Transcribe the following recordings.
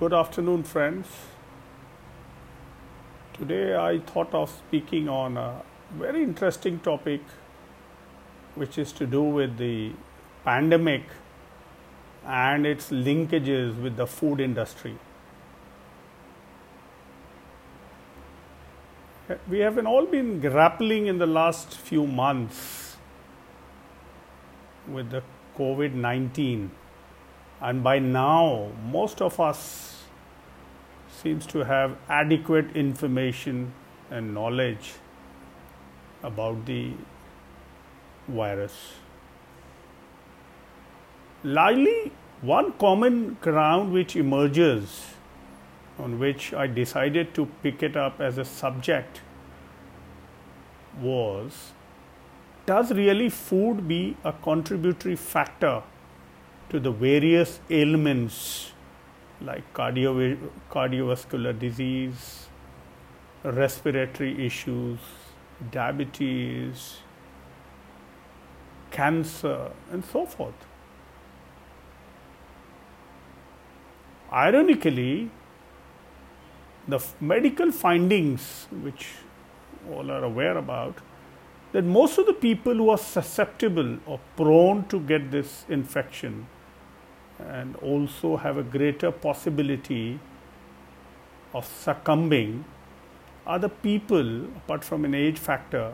Good afternoon, friends. Today I thought of speaking on a very interesting topic, which is to do with the pandemic and its linkages with the food industry. We have all been grappling in the last few months with the COVID 19 and by now most of us seems to have adequate information and knowledge about the virus. Largely one common ground which emerges on which i decided to pick it up as a subject was does really food be a contributory factor to the various ailments like cardio- cardiovascular disease, respiratory issues, diabetes, cancer, and so forth. Ironically, the f- medical findings, which all are aware about, that most of the people who are susceptible or prone to get this infection and also have a greater possibility of succumbing are the people, apart from an age factor,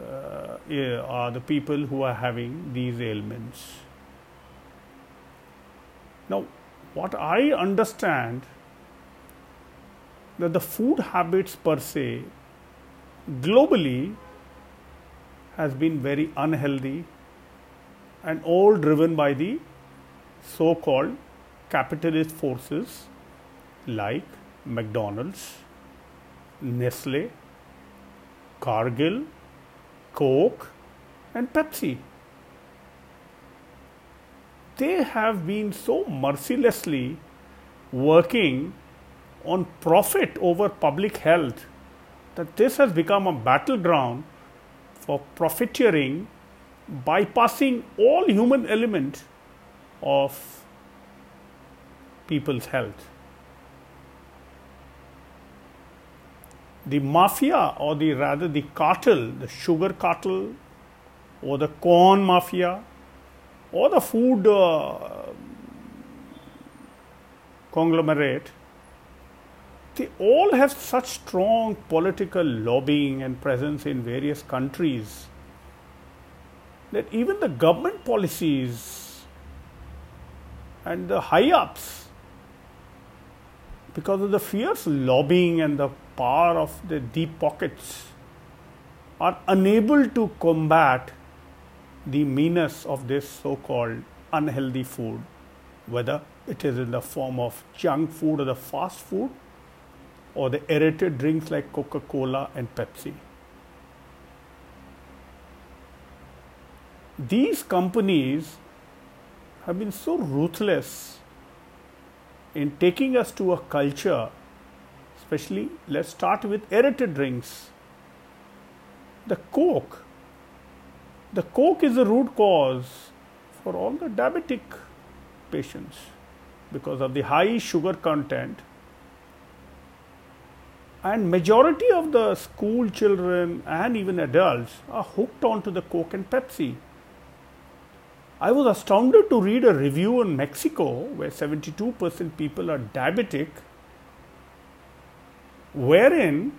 uh, are the people who are having these ailments. Now, what I understand that the food habits per se globally has been very unhealthy and all driven by the so called capitalist forces like McDonald's, Nestle, Cargill, Coke, and Pepsi. They have been so mercilessly working on profit over public health that this has become a battleground for profiteering, bypassing all human elements of people's health. The mafia, or the rather the cartel, the sugar cartel, or the corn mafia, or the food uh, conglomerate, they all have such strong political lobbying and presence in various countries that even the government policies and the high ups, because of the fierce lobbying and the power of the deep pockets, are unable to combat the meanness of this so called unhealthy food, whether it is in the form of junk food or the fast food or the aerated drinks like Coca Cola and Pepsi. These companies have been so ruthless in taking us to a culture, especially let's start with aerated drinks. The Coke. The Coke is the root cause for all the diabetic patients because of the high sugar content and majority of the school children and even adults are hooked onto the coke and pepsi I was astounded to read a review in Mexico where 72% people are diabetic, wherein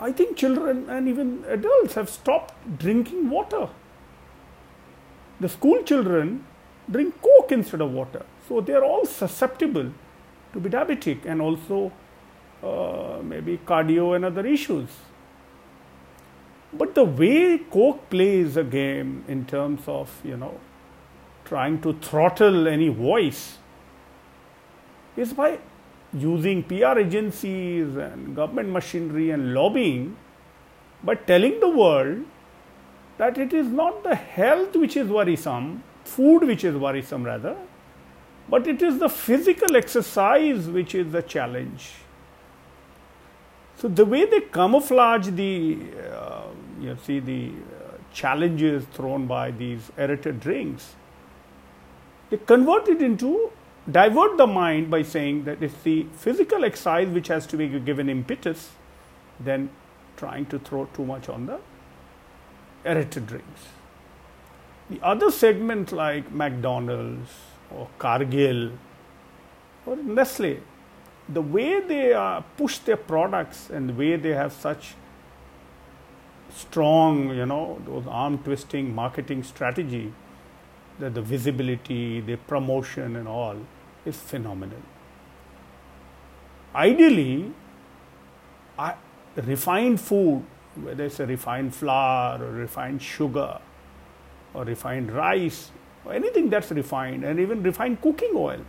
I think children and even adults have stopped drinking water. The school children drink Coke instead of water. So they are all susceptible to be diabetic and also uh, maybe cardio and other issues. But the way Coke plays a game in terms of, you know, trying to throttle any voice is by using PR agencies and government machinery and lobbying, but telling the world that it is not the health which is worrisome, food which is worrisome rather, but it is the physical exercise which is the challenge. So the way they camouflage the, uh, you see the uh, challenges thrown by these aerated drinks, they convert it into divert the mind by saying that it's the physical exercise which has to be given impetus than trying to throw too much on the aerated drinks. The other segment like McDonald's or Cargill or Nestle, the way they uh, push their products and the way they have such strong, you know, those arm twisting marketing strategy, that the visibility, the promotion and all is phenomenal. Ideally, I, refined food, whether it's a refined flour or refined sugar or refined rice or anything that's refined and even refined cooking oil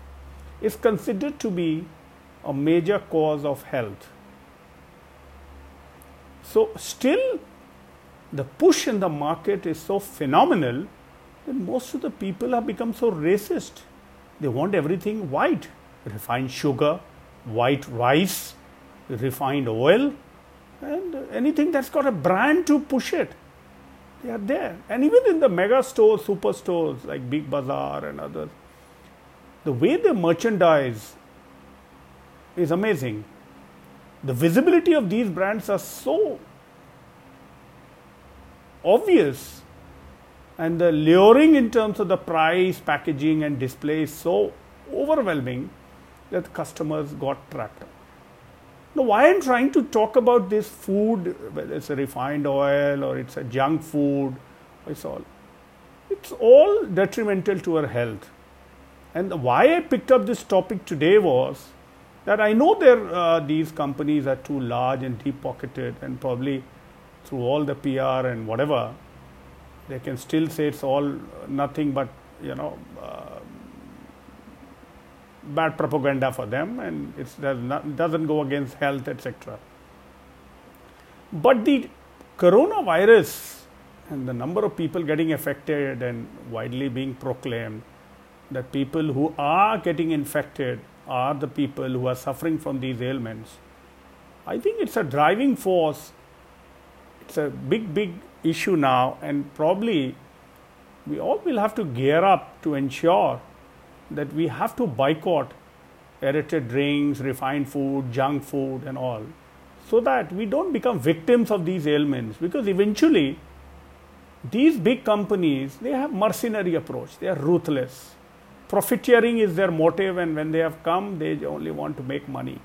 is considered to be a major cause of health. So, still the push in the market is so phenomenal that most of the people have become so racist. They want everything white refined sugar, white rice, refined oil, and anything that's got a brand to push it. They are there. And even in the mega stores, super stores like Big Bazaar and others, the way they merchandise is amazing. The visibility of these brands are so obvious and the luring in terms of the price, packaging, and display is so overwhelming that customers got trapped. Now, why I'm trying to talk about this food, whether it's a refined oil or it's a junk food, it's all, it's all detrimental to our health. And why I picked up this topic today was that I know there uh, these companies are too large and deep pocketed and probably through all the PR and whatever, they can still say it's all nothing but you know uh, bad propaganda for them, and it doesn't go against health, etc. But the coronavirus and the number of people getting affected and widely being proclaimed that people who are getting infected are the people who are suffering from these ailments. I think it's a driving force it's a big, big issue now, and probably we all will have to gear up to ensure that we have to boycott aerated drinks, refined food, junk food, and all, so that we don't become victims of these ailments. Because eventually, these big companies they have mercenary approach. They are ruthless. Profiteering is their motive, and when they have come, they only want to make money.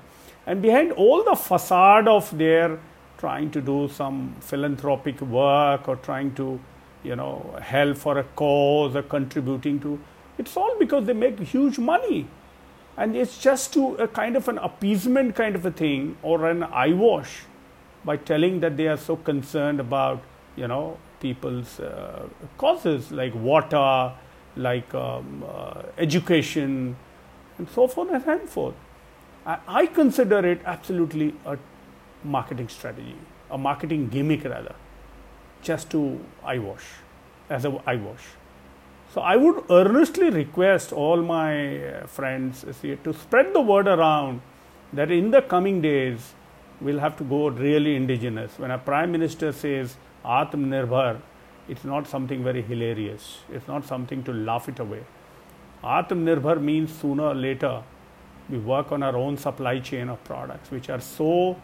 And behind all the facade of their trying to do some philanthropic work or trying to, you know, help for a cause or contributing to. It's all because they make huge money. And it's just to a kind of an appeasement kind of a thing or an eyewash by telling that they are so concerned about, you know, people's uh, causes like water, like um, uh, education, and so forth and so forth. I, I consider it absolutely a marketing strategy, a marketing gimmick rather, just to eyewash, as a eyewash. So I would earnestly request all my uh, friends to spread the word around that in the coming days we'll have to go really indigenous. When a prime minister says Atmanirbhar, it's not something very hilarious. It's not something to laugh it away. Atmanirbhar means sooner or later we work on our own supply chain of products which are so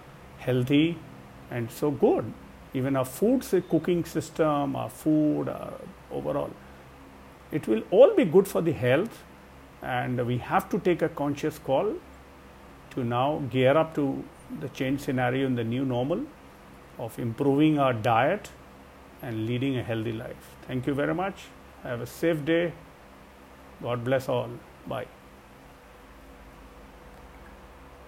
healthy and so good. Even our food say, cooking system, our food, uh, overall, it will all be good for the health. And we have to take a conscious call to now gear up to the change scenario in the new normal of improving our diet and leading a healthy life. Thank you very much. Have a safe day. God bless all. Bye.